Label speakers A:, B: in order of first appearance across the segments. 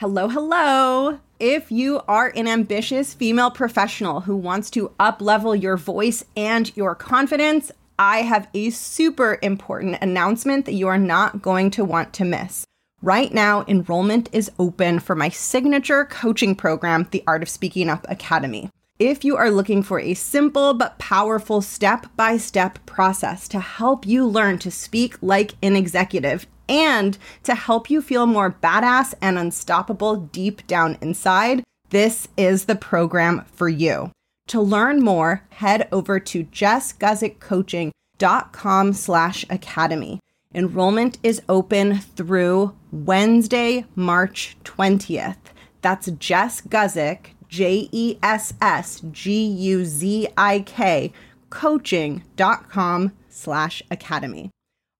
A: Hello, hello. If you are an ambitious female professional who wants to uplevel your voice and your confidence, I have a super important announcement that you are not going to want to miss. Right now, enrollment is open for my signature coaching program, the Art of Speaking Up Academy. If you are looking for a simple but powerful step by step process to help you learn to speak like an executive and to help you feel more badass and unstoppable deep down inside, this is the program for you. To learn more, head over to jessguzikcoaching.com slash academy. Enrollment is open through Wednesday, March 20th. That's Jess Guzik, J E S S G U Z I K, coaching.com slash academy.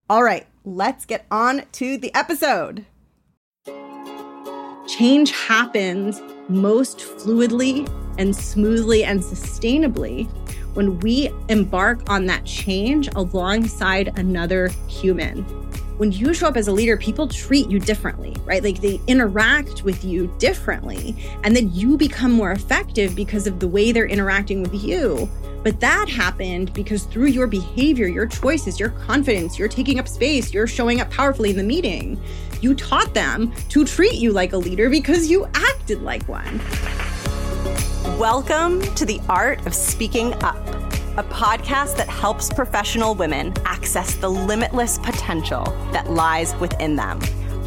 A: All right, let's get on to the episode. Change happens most fluidly and smoothly and sustainably when we embark on that change alongside another human. When you show up as a leader, people treat you differently, right? Like they interact with you differently. And then you become more effective because of the way they're interacting with you. But that happened because through your behavior, your choices, your confidence, you're taking up space, you're showing up powerfully in the meeting. You taught them to treat you like a leader because you acted like one. Welcome to the Art of Speaking Up, a podcast that helps professional women access the limitless potential that lies within them.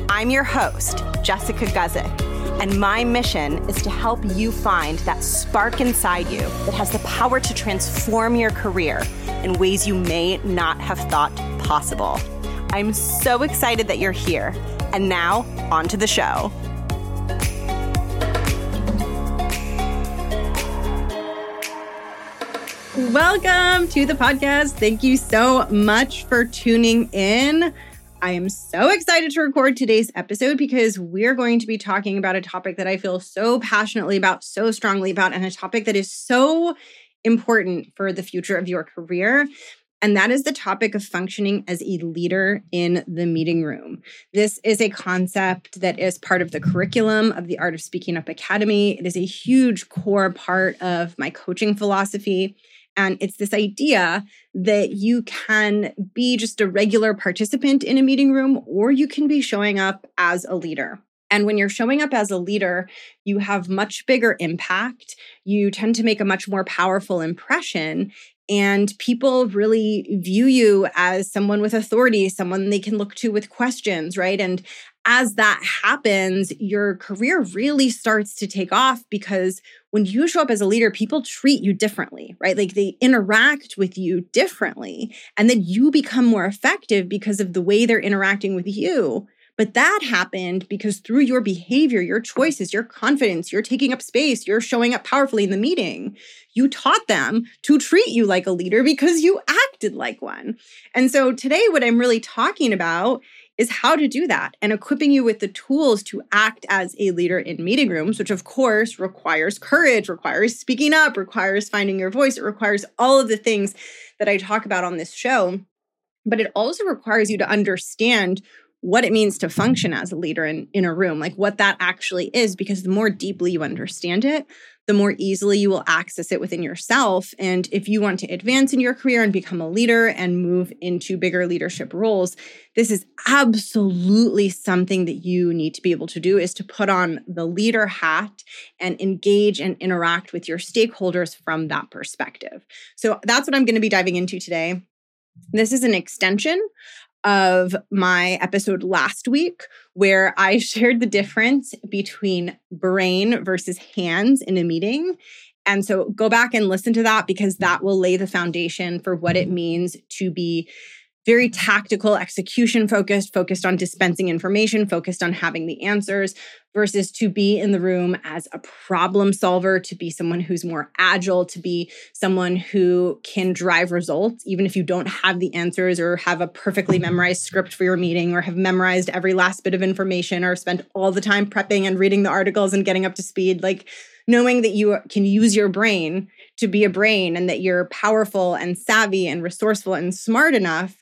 A: I'm your host, Jessica Guzik and my mission is to help you find that spark inside you that has the power to transform your career in ways you may not have thought possible. I'm so excited that you're here. And now, on to the show. Welcome to the podcast. Thank you so much for tuning in. I am so excited to record today's episode because we're going to be talking about a topic that I feel so passionately about, so strongly about, and a topic that is so important for the future of your career. And that is the topic of functioning as a leader in the meeting room. This is a concept that is part of the curriculum of the Art of Speaking Up Academy. It is a huge core part of my coaching philosophy. And it's this idea that you can be just a regular participant in a meeting room, or you can be showing up as a leader. And when you're showing up as a leader, you have much bigger impact. You tend to make a much more powerful impression. And people really view you as someone with authority, someone they can look to with questions, right? And as that happens, your career really starts to take off because when you show up as a leader, people treat you differently, right? Like they interact with you differently. And then you become more effective because of the way they're interacting with you. But that happened because through your behavior, your choices, your confidence, you're taking up space, you're showing up powerfully in the meeting. You taught them to treat you like a leader because you acted like one. And so today, what I'm really talking about is how to do that and equipping you with the tools to act as a leader in meeting rooms, which of course requires courage, requires speaking up, requires finding your voice, it requires all of the things that I talk about on this show. But it also requires you to understand what it means to function as a leader in, in a room, like what that actually is, because the more deeply you understand it, the more easily you will access it within yourself. And if you want to advance in your career and become a leader and move into bigger leadership roles, this is absolutely something that you need to be able to do is to put on the leader hat and engage and interact with your stakeholders from that perspective. So that's what I'm going to be diving into today. This is an extension of my episode last week, where I shared the difference between brain versus hands in a meeting. And so go back and listen to that because that will lay the foundation for what it mm-hmm. means to be very tactical, execution focused, focused on dispensing information, focused on having the answers, versus to be in the room as a problem solver, to be someone who's more agile, to be someone who can drive results, even if you don't have the answers or have a perfectly mm-hmm. memorized script for your meeting or have memorized every last bit of information or spent all the time prepping and reading the articles and getting up to speed. Like knowing that you can use your brain to be a brain and that you're powerful and savvy and resourceful and smart enough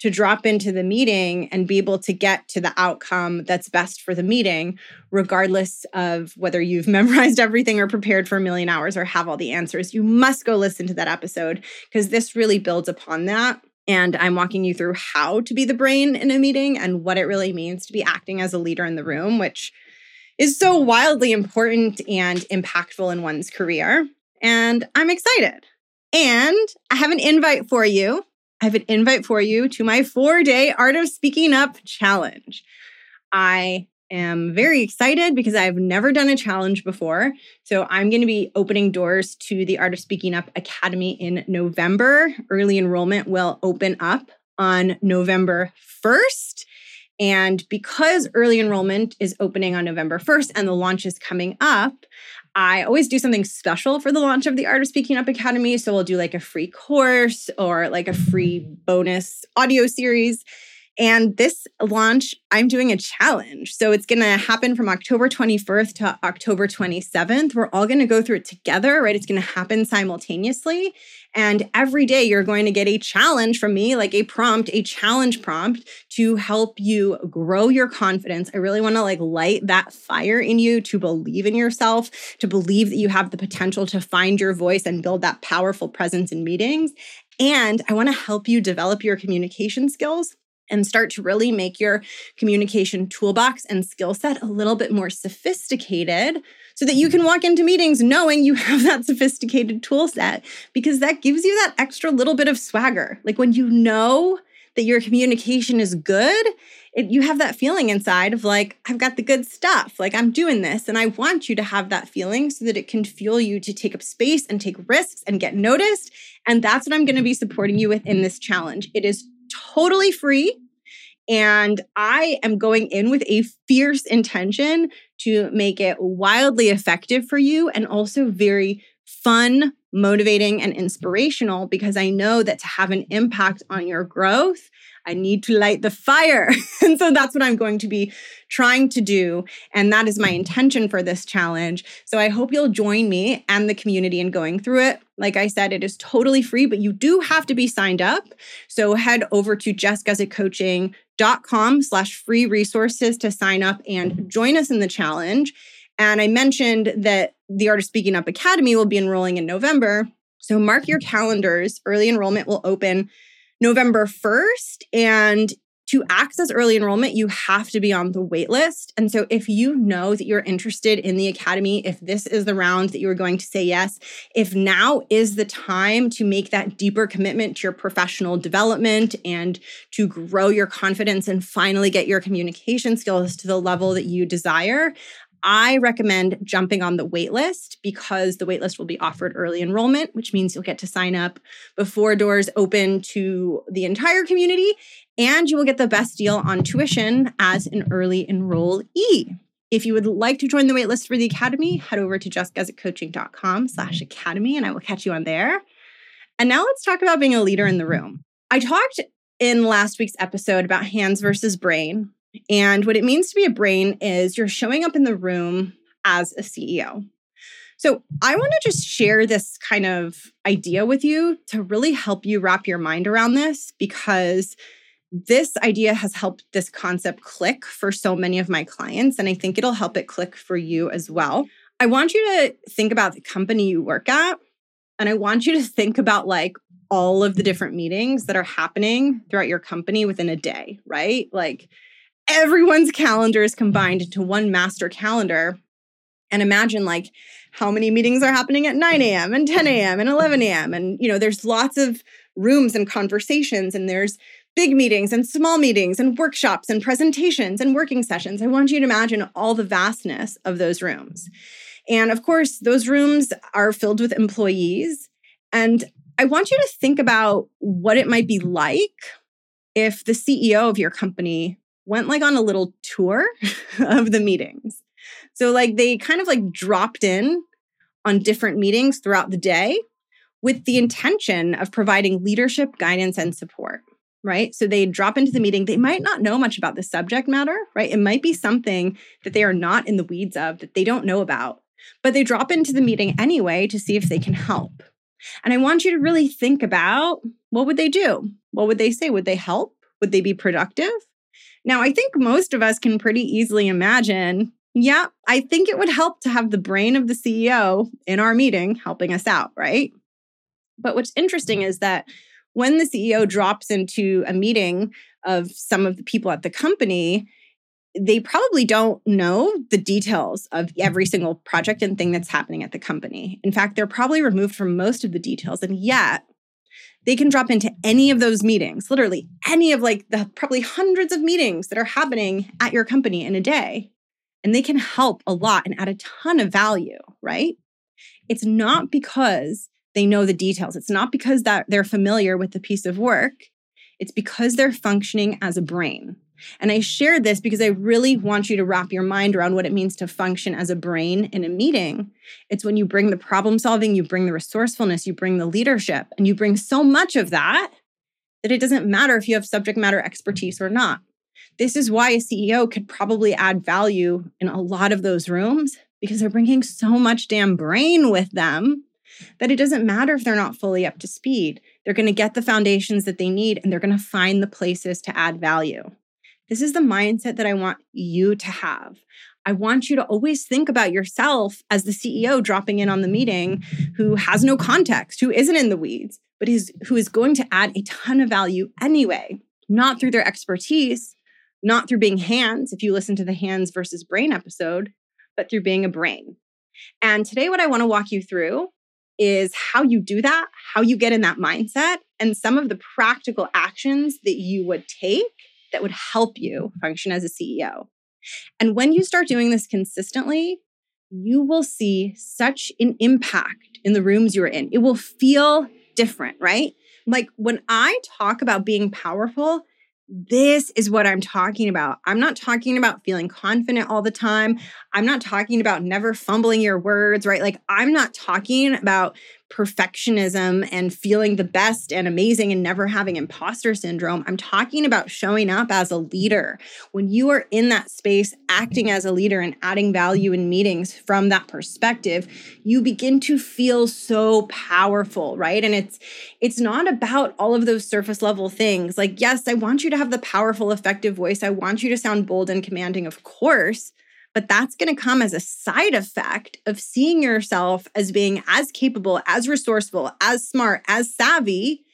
A: to drop into the meeting and be able to get to the outcome that's best for the meeting, regardless of whether you've memorized everything or prepared for a million hours or have all the answers. You must go listen to that episode because this really builds upon that. And I'm walking you through how to be the brain in a meeting and what it really means to be acting as a leader in the room, which is so wildly important and impactful in one's career. And I'm excited. And I have an invite for you I have an invite for you to my four day Art of Speaking Up challenge. I am very excited because I've never done a challenge before. So I'm going to be opening doors to the Art of Speaking Up Academy in November. Early enrollment will open up on November 1st. And because early enrollment is opening on November 1st and the launch is coming up, I always do something special for the launch of the Art of Speaking Up Academy. So we'll do like a free course or like a free bonus audio series. And this launch, I'm doing a challenge. So it's going to happen from October 21st to October 27th. We're all going to go through it together, right? It's going to happen simultaneously. And every day you're going to get a challenge from me, like a prompt, a challenge prompt to help you grow your confidence. I really want to like light that fire in you to believe in yourself, to believe that you have the potential to find your voice and build that powerful presence in meetings. And I want to help you develop your communication skills and start to really make your communication toolbox and skill set a little bit more sophisticated so that you mm-hmm. can walk into meetings knowing you have that sophisticated tool set because that gives you that extra little bit of swagger. Like when you know that your communication is good, it, you have that feeling inside of like, I've got the good stuff, like I'm doing this. And I want you to have that feeling so that it can fuel you to take up space and take risks and get noticed. And that's what I'm going to be supporting you with in this challenge. It is totally free. And I am going in with a fierce intention to make it wildly effective for you and also very fun, motivating, and inspirational because I know that to have an impact on your growth, I need to light the fire. and so that's what I'm going to be trying to do. And that is my intention for this challenge. So I hope you'll join me and the community in going through it. Like I said, it is totally free, but you do have to be signed up. So head over to jessguzikcoaching.com slash free resources to sign up and join us in the challenge. And I mentioned that the Art of Speaking Up Academy will be enrolling in November. So mark your calendars. Early enrollment will open November 1st. And to access early enrollment, you have to be on the wait list. And so, if you know that you're interested in the academy, if this is the round that you are going to say yes, if now is the time to make that deeper commitment to your professional development and to grow your confidence and finally get your communication skills to the level that you desire, I recommend jumping on the waitlist because the waitlist will be offered early enrollment, which means you'll get to sign up before doors open to the entire community, and you will get the best deal on tuition as an early enrollee. If you would like to join the waitlist for the academy, head over to jessguzikcoaching.com slash academy, and I will catch you on there. And now let's talk about being a leader in the room. I talked in last week's episode about hands versus brain, and what it means to be a brain is you're showing up in the room as a CEO. So, I want to just share this kind of idea with you to really help you wrap your mind around this because this idea has helped this concept click for so many of my clients. And I think it'll help it click for you as well. I want you to think about the company you work at. And I want you to think about like all of the different meetings that are happening throughout your company within a day, right? Like, everyone's calendar is combined into one master calendar. And imagine like how many meetings are happening at 9 a.m. and 10 a.m. and 11 a.m. And, you know, there's lots of rooms and conversations, and there's big meetings and small meetings and workshops and presentations and working sessions. I want you to imagine all the vastness of those rooms. And of course, those rooms are filled with employees. And I want you to think about what it might be like if the CEO of your company went like on a little tour of the meetings. So like they kind of like dropped in on different meetings throughout the day with the intention of providing leadership, guidance and support, right? So they drop into the meeting, they might not know much about the subject matter, right? It might be something that they are not in the weeds of that they don't know about, but they drop into the meeting anyway to see if they can help. And I want you to really think about what would they do? What would they say? Would they help? Would they be productive? Now, I think most of us can pretty easily imagine yeah, I think it would help to have the brain of the CEO in our meeting helping us out, right? But what's interesting is that when the CEO drops into a meeting of some of the people at the company, they probably don't know the details of every single project and thing that's happening at the company. In fact, they're probably removed from most of the details. And yet, they can drop into any of those meetings, literally any of like the probably hundreds of meetings that are happening at your company in a day. And they can help a lot and add a ton of value, right? It's not because they know the details. It's not because that they're familiar with the piece of work. It's because they're functioning as a brain. And I share this because I really want you to wrap your mind around what it means to function as a brain in a meeting. It's when you bring the problem solving, you bring the resourcefulness, you bring the leadership, and you bring so much of that that it doesn't matter if you have subject matter expertise or not. This is why a CEO could probably add value in a lot of those rooms because they're bringing so much damn brain with them that it doesn't matter if they're not fully up to speed. They're going to get the foundations that they need and they're going to find the places to add value. This is the mindset that I want you to have. I want you to always think about yourself as the CEO dropping in on the meeting who has no context, who isn't in the weeds, but is who is going to add a ton of value anyway, not through their expertise, not through being hands, if you listen to the hands versus brain episode, but through being a brain. And today, what I want to walk you through is how you do that, how you get in that mindset, and some of the practical actions that you would take that would help you function as a CEO. And when you start doing this consistently, you will see such an impact in the rooms you're in. It will feel different, right? Like when I talk about being powerful, this is what I'm talking about. I'm not talking about feeling confident all the time. I'm not talking about never fumbling your words, right? Like, I'm not talking about perfectionism and feeling the best and amazing and never having imposter syndrome. I'm talking about showing up as a leader. When you are in that space, acting as a leader and adding value in meetings from that perspective, you begin to feel so powerful, right? And it's it's not about all of those surface level things. Like, yes, I want you to have the powerful, effective voice. I want you to sound bold and commanding, of course. But that's going to come as a side effect of seeing yourself as being as capable, as resourceful, as smart, as savvy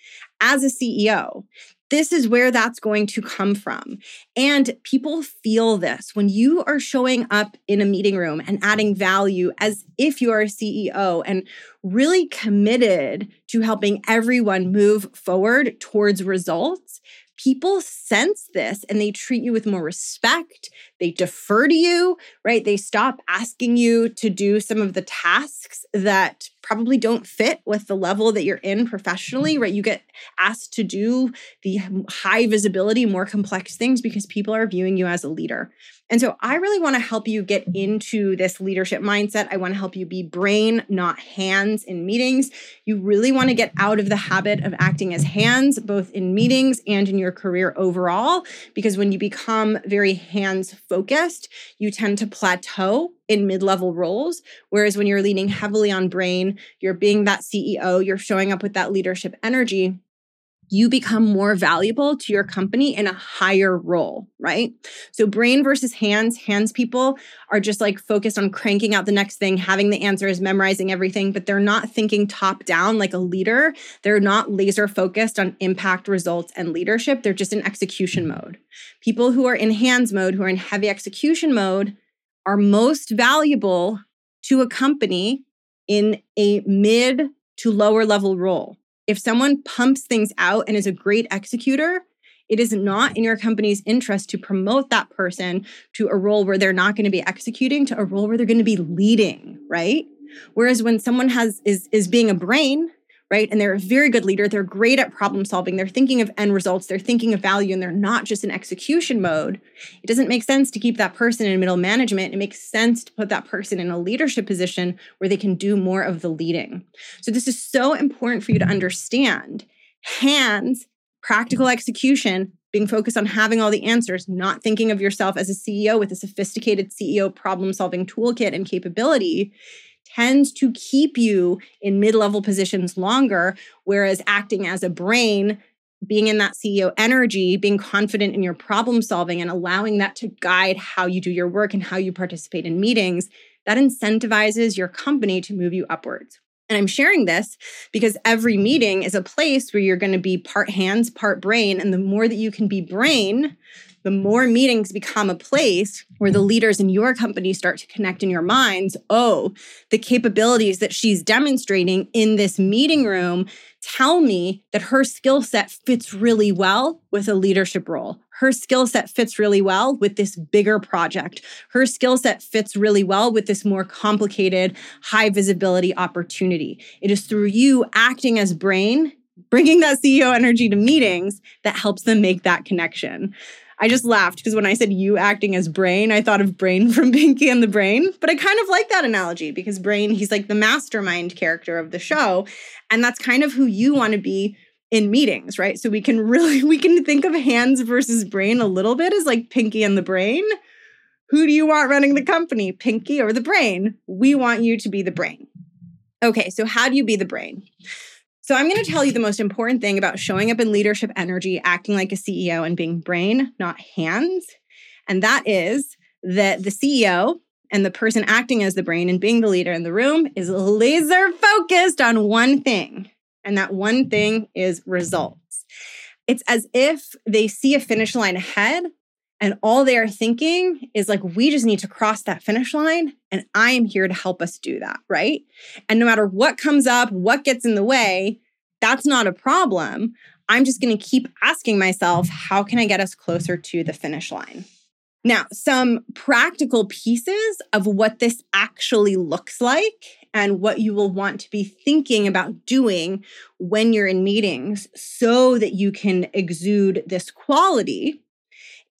A: as a CEO. This is where that's going to come from. And people feel this when you are showing up in a meeting room and adding value as if you are a CEO and really committed to helping everyone move forward towards results people sense this and they treat you with more respect. They defer to you, right? They stop asking you to do some of the tasks that probably don't fit with the level that you're in professionally, right? You get asked to do the um, high visibility, more complex things because people are viewing you as a leader. And so I really want to help you get into this leadership mindset. I want to help you be brain, not hands in meetings. You really want to get out of the habit of acting as hands, both in meetings and in your career overall, because when you become very hands focused, you tend to plateau in mid level roles. Whereas when you're leaning heavily on brain, you're being that CEO, you're showing up with that leadership energy you become more valuable to your company in a higher role, right? So, brain versus hands, hands people are just like focused on cranking out the next thing, having the answers, memorizing everything, but they're not thinking top down like a leader. They're not laser focused on impact, results, and leadership. They're just in execution mode. People who are in hands mode, who are in heavy execution mode, are most valuable to a company in a mid to lower level role. If someone pumps things out and is a great executor, it is not in your company's interest to promote that person to a role where they're not going to be executing to a role where they're going to be leading, right? Whereas when someone has is is being a brain, right? And they're a very good leader. They're great at problem solving. They're thinking of end results. They're thinking of value and they're not just in execution mode. It doesn't make sense to keep that person in middle management. It makes sense to put that person in a leadership position where they can do more of the leading. So, this is so important for you to understand. Hands, practical execution, being focused on having all the answers, not thinking of yourself as a CEO with a sophisticated CEO problem solving toolkit and capability tends to keep you in mid level positions longer, whereas acting as a brain being in that CEO energy, being confident in your problem solving and allowing that to guide how you do your work and how you participate in meetings, that incentivizes your company to move you upwards. And I'm sharing this because every meeting is a place where you're going to be part hands, part brain. And the more that you can be brain, the more meetings become a place where the mm. leaders in your company start to connect in your minds. Oh, the capabilities that she's demonstrating in this meeting room tell me that her skill set fits really well with a leadership role. Her skill set fits really well with this bigger project. Her skill set fits really well with this more complicated, high visibility opportunity. It is through you acting as brain, bringing that CEO energy to meetings that helps them make that connection. I just laughed because when I said you acting as Brain, I thought of Brain from Pinky and the Brain. But I kind of like that analogy because Brain, he's like the mastermind character of the show. And that's kind of who you want to be in meetings, right? So we can really we can think of hands versus brain a little bit as like Pinky and the Brain. Who do you want running the company, Pinky or the brain? We want you to be the brain. Okay, so how do you be the brain? So, I'm going to tell you the most important thing about showing up in leadership energy, acting like a CEO, and being brain, not hands. And that is that the CEO and the person acting as the brain and being the leader in the room is laser focused on one thing. And that one thing is results. It's as if they see a finish line ahead and all they are thinking is like, we just need to cross that finish line. And I am here to help us do that. Right. And no matter what comes up, what gets in the way, that's not a problem. I'm just going to keep asking myself, how can I get us closer to the finish line? Now, some practical pieces of what this actually looks like and what you will want to be thinking about doing when you're in meetings so that you can exude this quality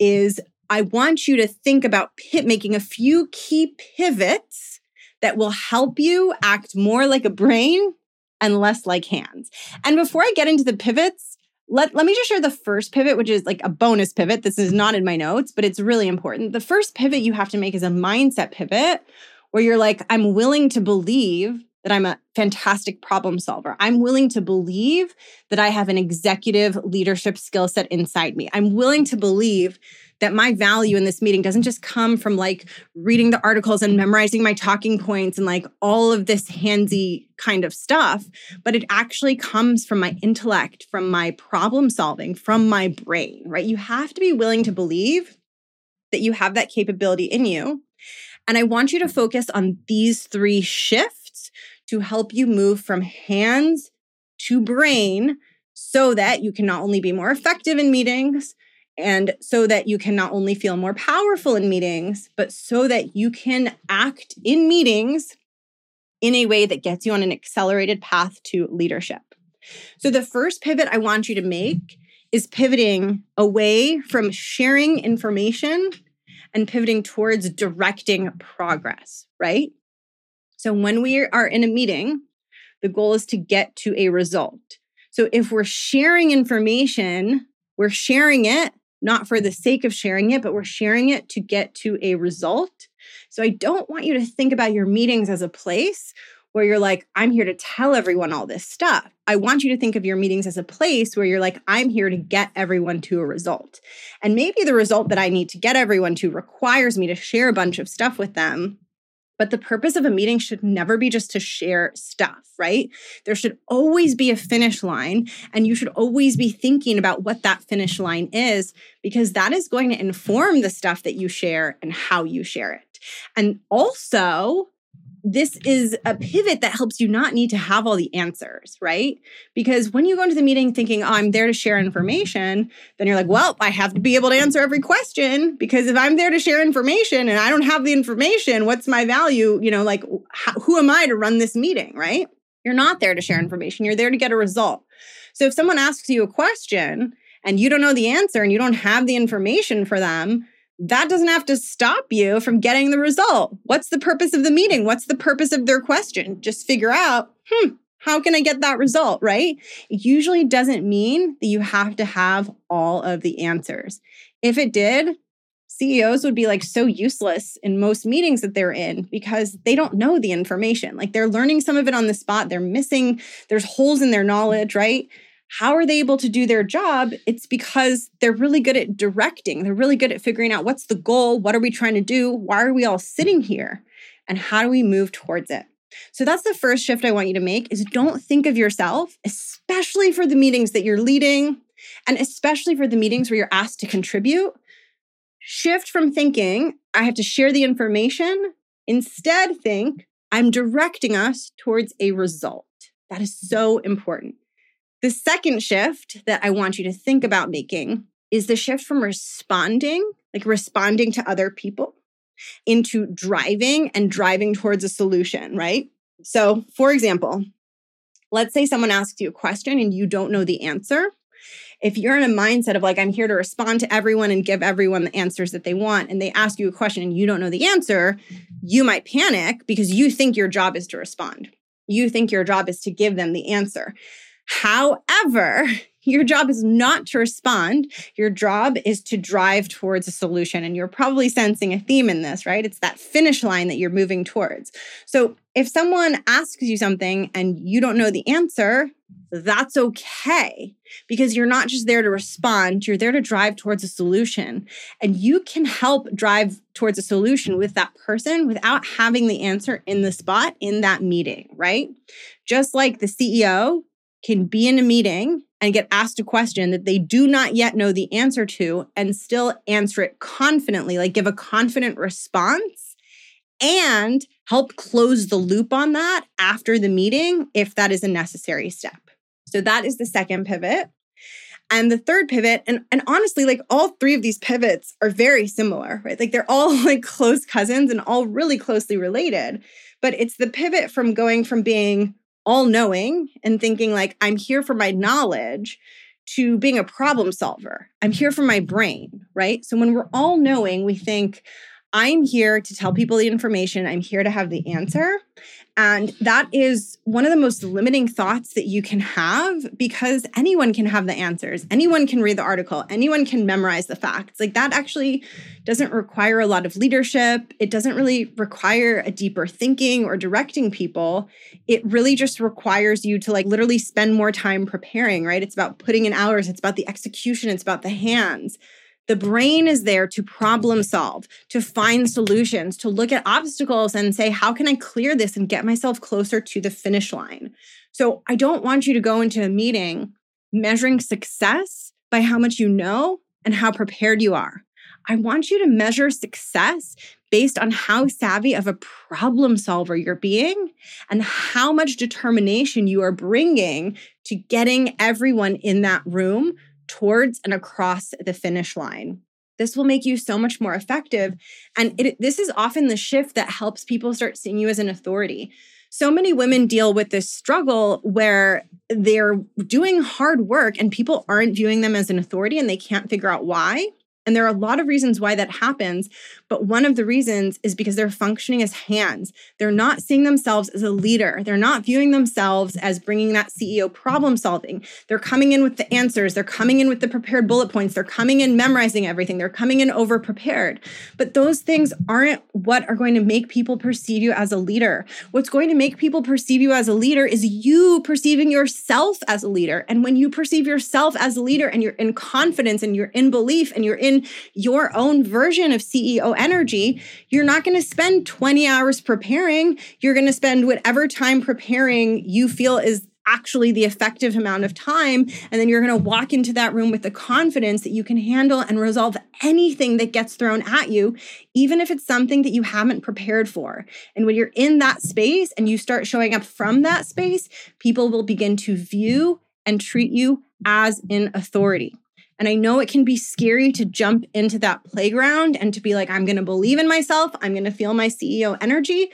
A: is I want you to think about making a few key pivots that will help you act more like a brain and less like hands. And before I get into the pivots, let, let me just share the first pivot, which is like a bonus pivot. This is not in my notes, but it's really important. The first pivot you have to make is a mindset pivot where you're like, I'm willing to believe that I'm a fantastic problem solver. I'm willing to believe that I have an executive leadership skill set inside me. I'm willing to believe that my value in this meeting doesn't just come from like reading the articles and memorizing my talking points and like all of this handsy kind of stuff, but it actually comes from my intellect, from my problem solving, from my brain, right? You have to be willing to believe that you have that capability in you. And I want you to focus on these three shifts to help you move from hands to brain so that you can not only be more effective in meetings, and so that you can not only feel more powerful in meetings, but so that you can act in meetings in a way that gets you on an accelerated path to leadership. So, the first pivot I want you to make is pivoting away from sharing information and pivoting towards directing progress, right? So, when we are in a meeting, the goal is to get to a result. So, if we're sharing information, we're sharing it not for the sake of sharing it, but we're sharing it to get to a result. So I don't want you to think about your meetings as a place where you're like, I'm here to tell everyone all this stuff. I want you to think of your meetings as a place where you're like, I'm here to get everyone to a result. And maybe the result that I need to get everyone to requires me to share a bunch of stuff with them. But the purpose of a meeting should never be just to share stuff, right? There should always be a finish line, and you should always be thinking about what that finish line is, because that is going to inform the stuff that you share and how you share it. And also, this is a pivot that helps you not need to have all the answers, right? Because when you go into the meeting thinking, oh, I'm there to share information, then you're like, well, I have to be able to answer every question because if I'm there to share information and I don't have the information, what's my value? You know, like, how, who am I to run this meeting, right? You're not there to share information, you're there to get a result. So if someone asks you a question and you don't know the answer and you don't have the information for them, that doesn't have to stop you from getting the result. What's the purpose of the meeting? What's the purpose of their question? Just figure out, hmm, how can I get that result, right? It usually doesn't mean that you have to have all of the answers. If it did, CEOs would be like so useless in most meetings that they're in because they don't know the information. Like they're learning some of it on the spot, they're missing, there's holes in their knowledge, right? How are they able to do their job? It's because they're really good at directing. They're really good at figuring out what's the goal? What are we trying to do? Why are we all sitting here? And how do we move towards it? So that's the first shift I want you to make is don't think of yourself, especially for the meetings that you're leading and especially for the meetings where you're asked to contribute. Shift from thinking I have to share the information, instead think I'm directing us towards a result. That is so important. The second shift that I want you to think about making is the shift from responding, like responding to other people, into driving and driving towards a solution, right? So, for example, let's say someone asks you a question and you don't know the answer. If you're in a mindset of like, I'm here to respond to everyone and give everyone the answers that they want, and they ask you a question and you don't know the answer, you might panic because you think your job is to respond. You think your job is to give them the answer. However, your job is not to respond. Your job is to drive towards a solution. And you're probably sensing a theme in this, right? It's that finish line that you're moving towards. So if someone asks you something and you don't know the answer, that's okay because you're not just there to respond, you're there to drive towards a solution. And you can help drive towards a solution with that person without having the answer in the spot in that meeting, right? Just like the CEO can be in a meeting and get asked a question that they do not yet know the answer to and still answer it confidently, like give a confident response and help close the loop on that after the meeting if that is a necessary step. So that is the second pivot. And the third pivot, and, and honestly, like all three of these pivots are very similar, right? Like they're all like close cousins and all really closely related. But it's the pivot from going from being all knowing and thinking like I'm here for my knowledge to being a problem solver. I'm here for my brain, right? So when we're all knowing, we think I'm here to tell people the information, I'm here to have the answer. And that is one of the most limiting thoughts that you can have because anyone can have the answers. Anyone can read the article. Anyone can memorize the facts. Like that actually doesn't require a lot of leadership. It doesn't really require a deeper thinking or directing people. It really just requires you to like literally spend more time preparing, right? It's about putting in hours, it's about the execution, it's about the hands. The brain is there to problem solve, to find solutions, to look at obstacles and say, how can I clear this and get myself closer to the finish line? So I don't want you to go into a meeting measuring success by how much you know and how prepared you are. I want you to measure success based on how savvy of a problem solver you're being and how much determination you are bringing to getting everyone in that room towards and across the finish line. This will make you so much more effective. And it, this is often the shift that helps people start seeing you as an authority. So many women deal with this struggle where they're doing hard work and people aren't viewing them as an authority and they can't figure out why. And there are a lot of reasons why that happens. But one of the reasons is because they're functioning as hands. They're not seeing themselves as a leader. They're not viewing themselves as bringing that CEO problem solving. They're coming in with the answers. They're coming in with the prepared bullet points. They're coming in memorizing everything. They're coming in over prepared. But those things aren't what are going to make people perceive you as a leader. What's going to make people perceive you as a leader is you perceiving yourself as a leader. And when you perceive yourself as a leader and you're in confidence and you're in belief and you're in in your own version of CEO energy, you're not going to spend 20 hours preparing. You're going to spend whatever time preparing you feel is actually the effective amount of time. And then you're going to walk into that room with the confidence that you can handle and resolve anything that gets thrown at you, even if it's something that you haven't prepared for. And when you're in that space and you start showing up from that space, people will begin to view and treat you as in authority. And I know it can be scary to jump into that playground and to be like, I'm going to believe in myself. I'm going to feel my CEO energy.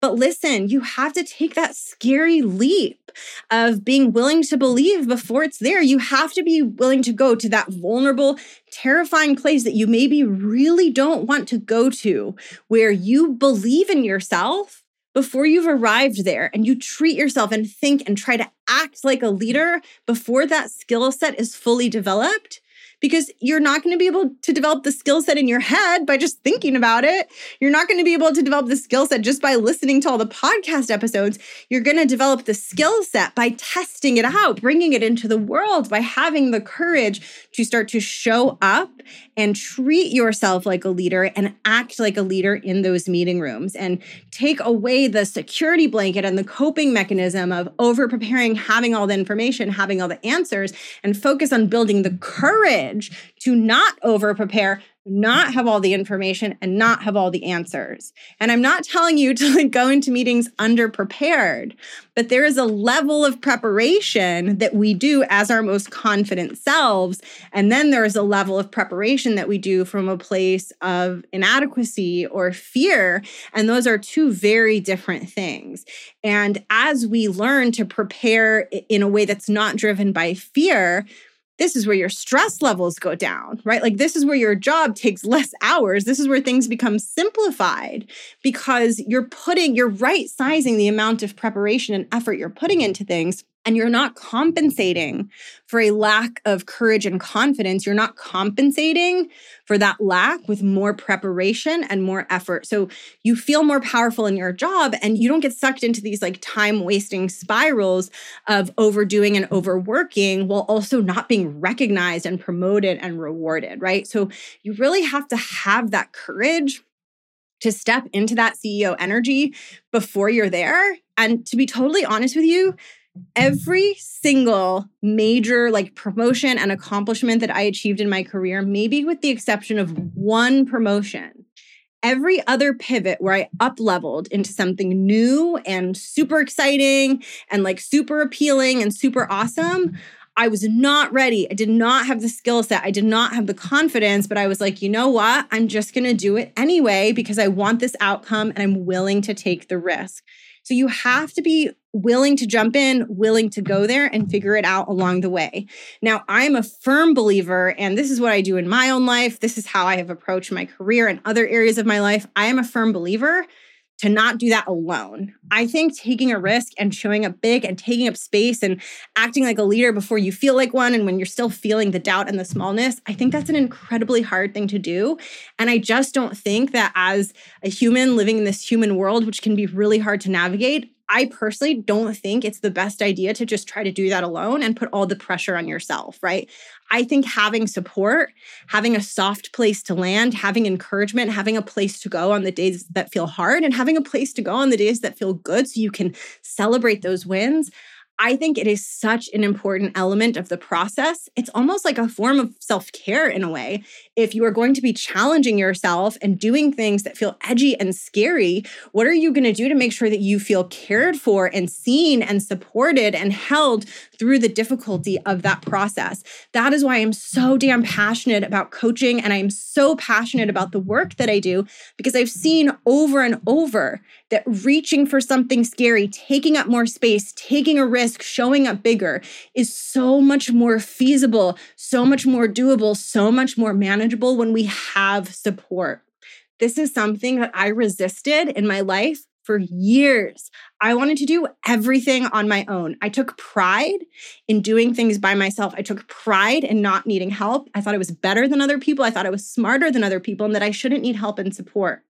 A: But listen, you have to take that scary leap of being willing to believe before it's there. You have to be willing to go to that vulnerable, terrifying place that you maybe really don't want to go to, where you believe in yourself before you've arrived there and you treat yourself and think and try to act like a leader before that skill set is fully developed because you're not going to be able to develop the skill set in your head by just thinking about it. You're not going to be able to develop the skill set just by listening to all the podcast episodes. You're going to develop the skill set by testing it out, bringing it into the world, by having the courage to start to show up and treat yourself like a leader and act like a leader in those meeting rooms and take away the security blanket and the coping mechanism of over preparing, having all the information, having all the answers, and focus on building the courage to not over prepare, not have all the information and not have all the answers. And I'm not telling you to like go into meetings underprepared, but there is a level of preparation that we do as our most confident selves. And then there is a level of preparation that we do from a place of inadequacy or fear. And those are two very different things. And as we learn to prepare in a way that's not driven by fear, this is where your stress levels go down, right? Like, this is where your job takes less hours. This is where things become simplified because you're putting, you're right sizing the amount of preparation and effort you're putting into things and you're not compensating for a lack of courage and confidence. You're not compensating for that lack with more preparation and more effort. So you feel more powerful in your job and you don't get sucked into these like time wasting spirals of overdoing and overworking while also not being recognized and promoted and rewarded, right? So you really have to have that courage to step into that CEO energy before you're there. And to be totally honest with you, every single major like promotion and accomplishment that I achieved in my career, maybe with the exception of one promotion, every other pivot where I up leveled into something new and super exciting and like super appealing and super awesome, I was not ready. I did not have the skill set. I did not have the confidence, but I was like, you know what? I'm just going to do it anyway because I want this outcome and I'm willing to take the risk. So you have to be willing to jump in, willing to go there and figure it out along the way. Now, I'm a firm believer, and this is what I do in my own life. This is how I have approached my career and other areas of my life. I am a firm believer to not do that alone. I think taking a risk and showing up big and taking up space and acting like a leader before you feel like one and when you're still feeling the doubt and the smallness, I think that's an incredibly hard thing to do. And I just don't think that as a human living in this human world, which can be really hard to navigate, I personally don't think it's the best idea to just try to do that alone and put all the pressure on yourself, right? I think having support, having a soft place to land, having encouragement, having a place to go on the days that feel hard, and having a place to go on the days that feel good so you can celebrate those wins. I think it is such an important element of the process. It's almost like a form of self care in a way. If you are going to be challenging yourself and doing things that feel edgy and scary, what are you going to do to make sure that you feel cared for and seen and supported and held through the difficulty of that process? That is why I'm so damn passionate about coaching and I'm so passionate about the work that I do because I've seen over and over that reaching for something scary, taking up more space, taking a risk, showing up bigger is so much more feasible, so much more doable, so much more manageable when we have support. This is something that I resisted in my life for years. I wanted to do everything on my own. I took pride in doing things by myself. I took pride in not needing help. I thought I was better than other people. I thought I was smarter than other people and that I shouldn't need help and support.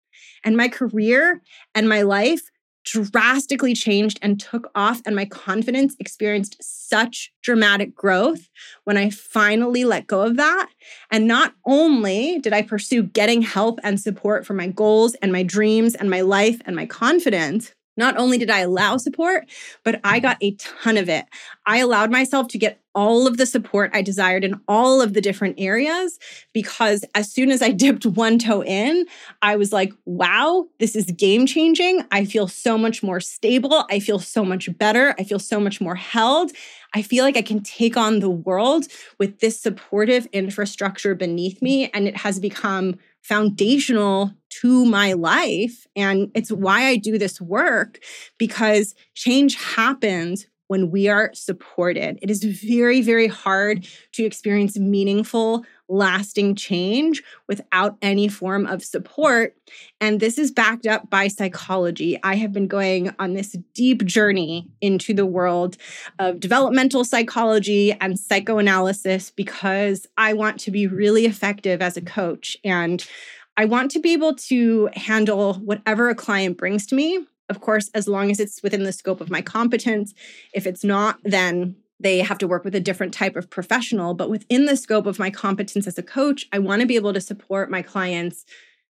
A: And my career and my life drastically changed and took off, and my confidence experienced such dramatic growth when I finally let go of that. And not only did I pursue getting help and support for my goals and my dreams and my life and my confidence, not only did I allow support, but I got a ton of it. I allowed myself to get all of the support I desired in all of the different areas because as soon as I dipped one toe in, I was like, wow, this is game changing. I feel so much more stable. I feel so much better. I feel so much more held. I feel like I can take on the world with this supportive infrastructure beneath me. And it has become foundational to my life. And it's why I do this work because change happens when we are supported. It is very, very hard to experience meaningful, lasting change without any form of support. And this is backed up by psychology. I have been going on this deep journey into the world of developmental psychology and psychoanalysis because I want to be really effective as a coach. And I want to be able to handle whatever a client brings to me of course, as long as it's within the scope of my competence. If it's not, then they have to work with a different type of professional. But within the scope of my competence as a coach, I want to be able to support my clients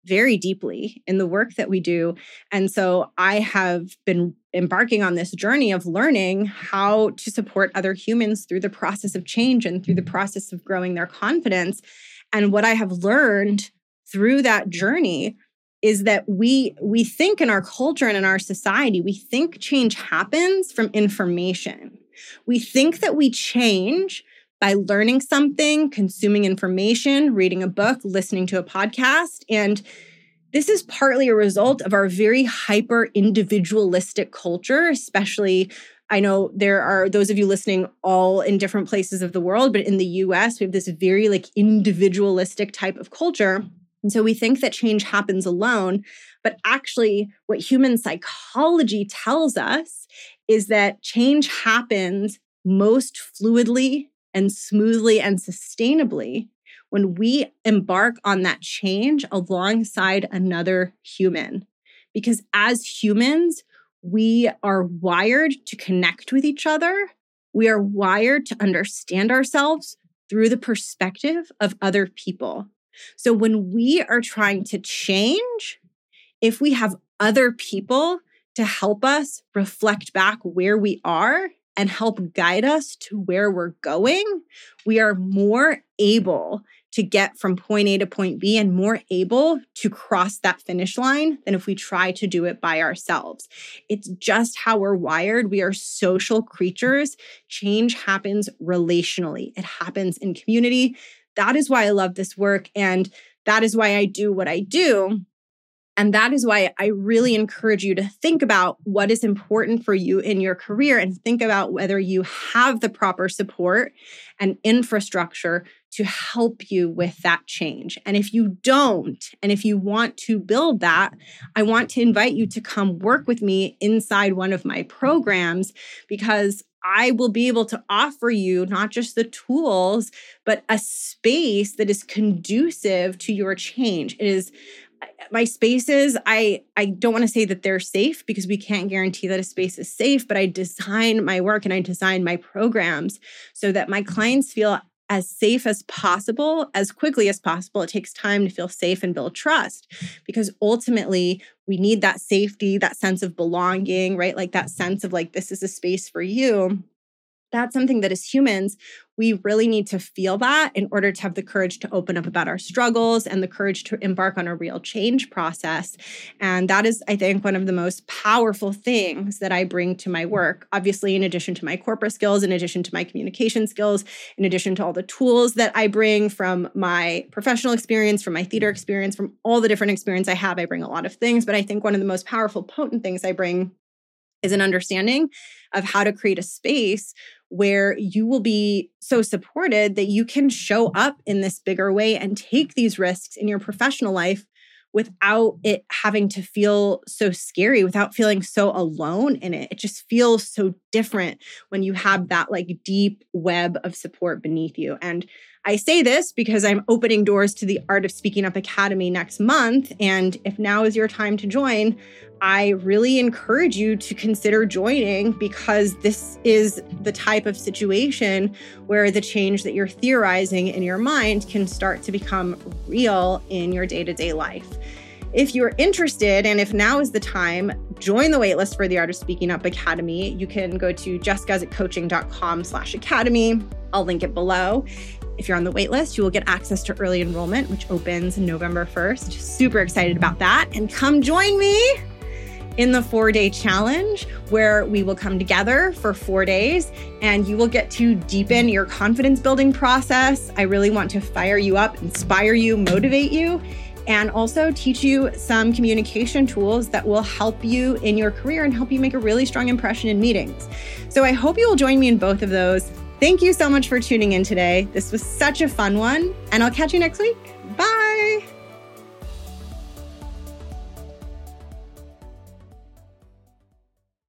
A: very deeply in the work that we do. And so I have been embarking on this journey of learning how to support other humans through the process of change and through the mm-hmm. process of growing their confidence. And what I have learned through that journey is that we we think in our culture and in our society we think change happens from information. We think that we change by learning something consuming information reading a book listening to a podcast and this is partly a result of our very hyper individualistic culture especially I know there are those of you listening all in different places of the world, but in the US, we have this very like individualistic type of culture and so we think that change happens alone. But actually, what human psychology tells us is that change happens most fluidly and smoothly and sustainably when we embark on that change alongside another human. Because as humans, we are wired to connect with each other. We are wired to understand ourselves through the perspective of other people. So when we are trying to change, if we have other people to help us reflect back where we are and help guide us to where we're going, we are more able to get from point A to point B and more able to cross that finish line than if we try to do it by ourselves. It's just how we're wired. We are social creatures. Change happens relationally, it happens in community. That is why I love this work. And that is why I do what I do. And that is why I really encourage you to think about what is important for you in your career and think about whether you have the proper support and infrastructure to help you with that change. And if you don't, and if you want to build that, I want to invite you to come work with me inside one of my programs because I will be able to offer you not just the tools, but a space that is conducive to your change. It is uh, my spaces i i don't want to say that they're safe because we can't guarantee that a space is safe but i design my work and i design my programs so that my clients feel as safe as possible, as quickly as possible. It takes time to feel safe and build trust because ultimately we need that safety, that sense of belonging, right? Like that sense of like, this is a space for you that's something that as humans, we really need to feel that in order to have the courage to open up about our struggles and the courage to embark on a real change process. And that is, I think, one of the most powerful things that I bring to my work. Obviously, in addition to my corporate skills, in addition to my communication skills, in addition to all the tools that I bring from my professional experience, from my theater experience, from all the different experience I have, I bring a lot of things. But I think one of the most powerful, potent things I bring is an understanding of how to create a space where you will be so supported that you can show up in this bigger way and take these risks in your professional life without it having to feel so scary, without feeling so alone in it. It just feels so different when you have that like deep web of support beneath you. And I say this because I'm opening doors to the Art of Speaking Up Academy next month. And if now is your time to join, I really encourage you to consider joining because this is the type of situation where the change that you're theorizing in your mind can start to become real in your day to day life. If you're interested, and if now is the time, join the waitlist for the Art of Speaking Up Academy. You can go to jessguzikcoaching.com slash academy. I'll link it below. If you're on the waitlist, you will get access to early enrollment, which opens November 1st. Super excited about that. And come join me in the four day challenge where we will come together for four days and you will get to deepen your confidence building process. I really want to fire you up, inspire you, motivate you and also teach you some communication tools that will help you in your career and help you make a really strong impression in meetings. So I hope you will join me in both of those. Thank you so much for tuning in today. This was such a fun one, and I'll catch you next week. Bye.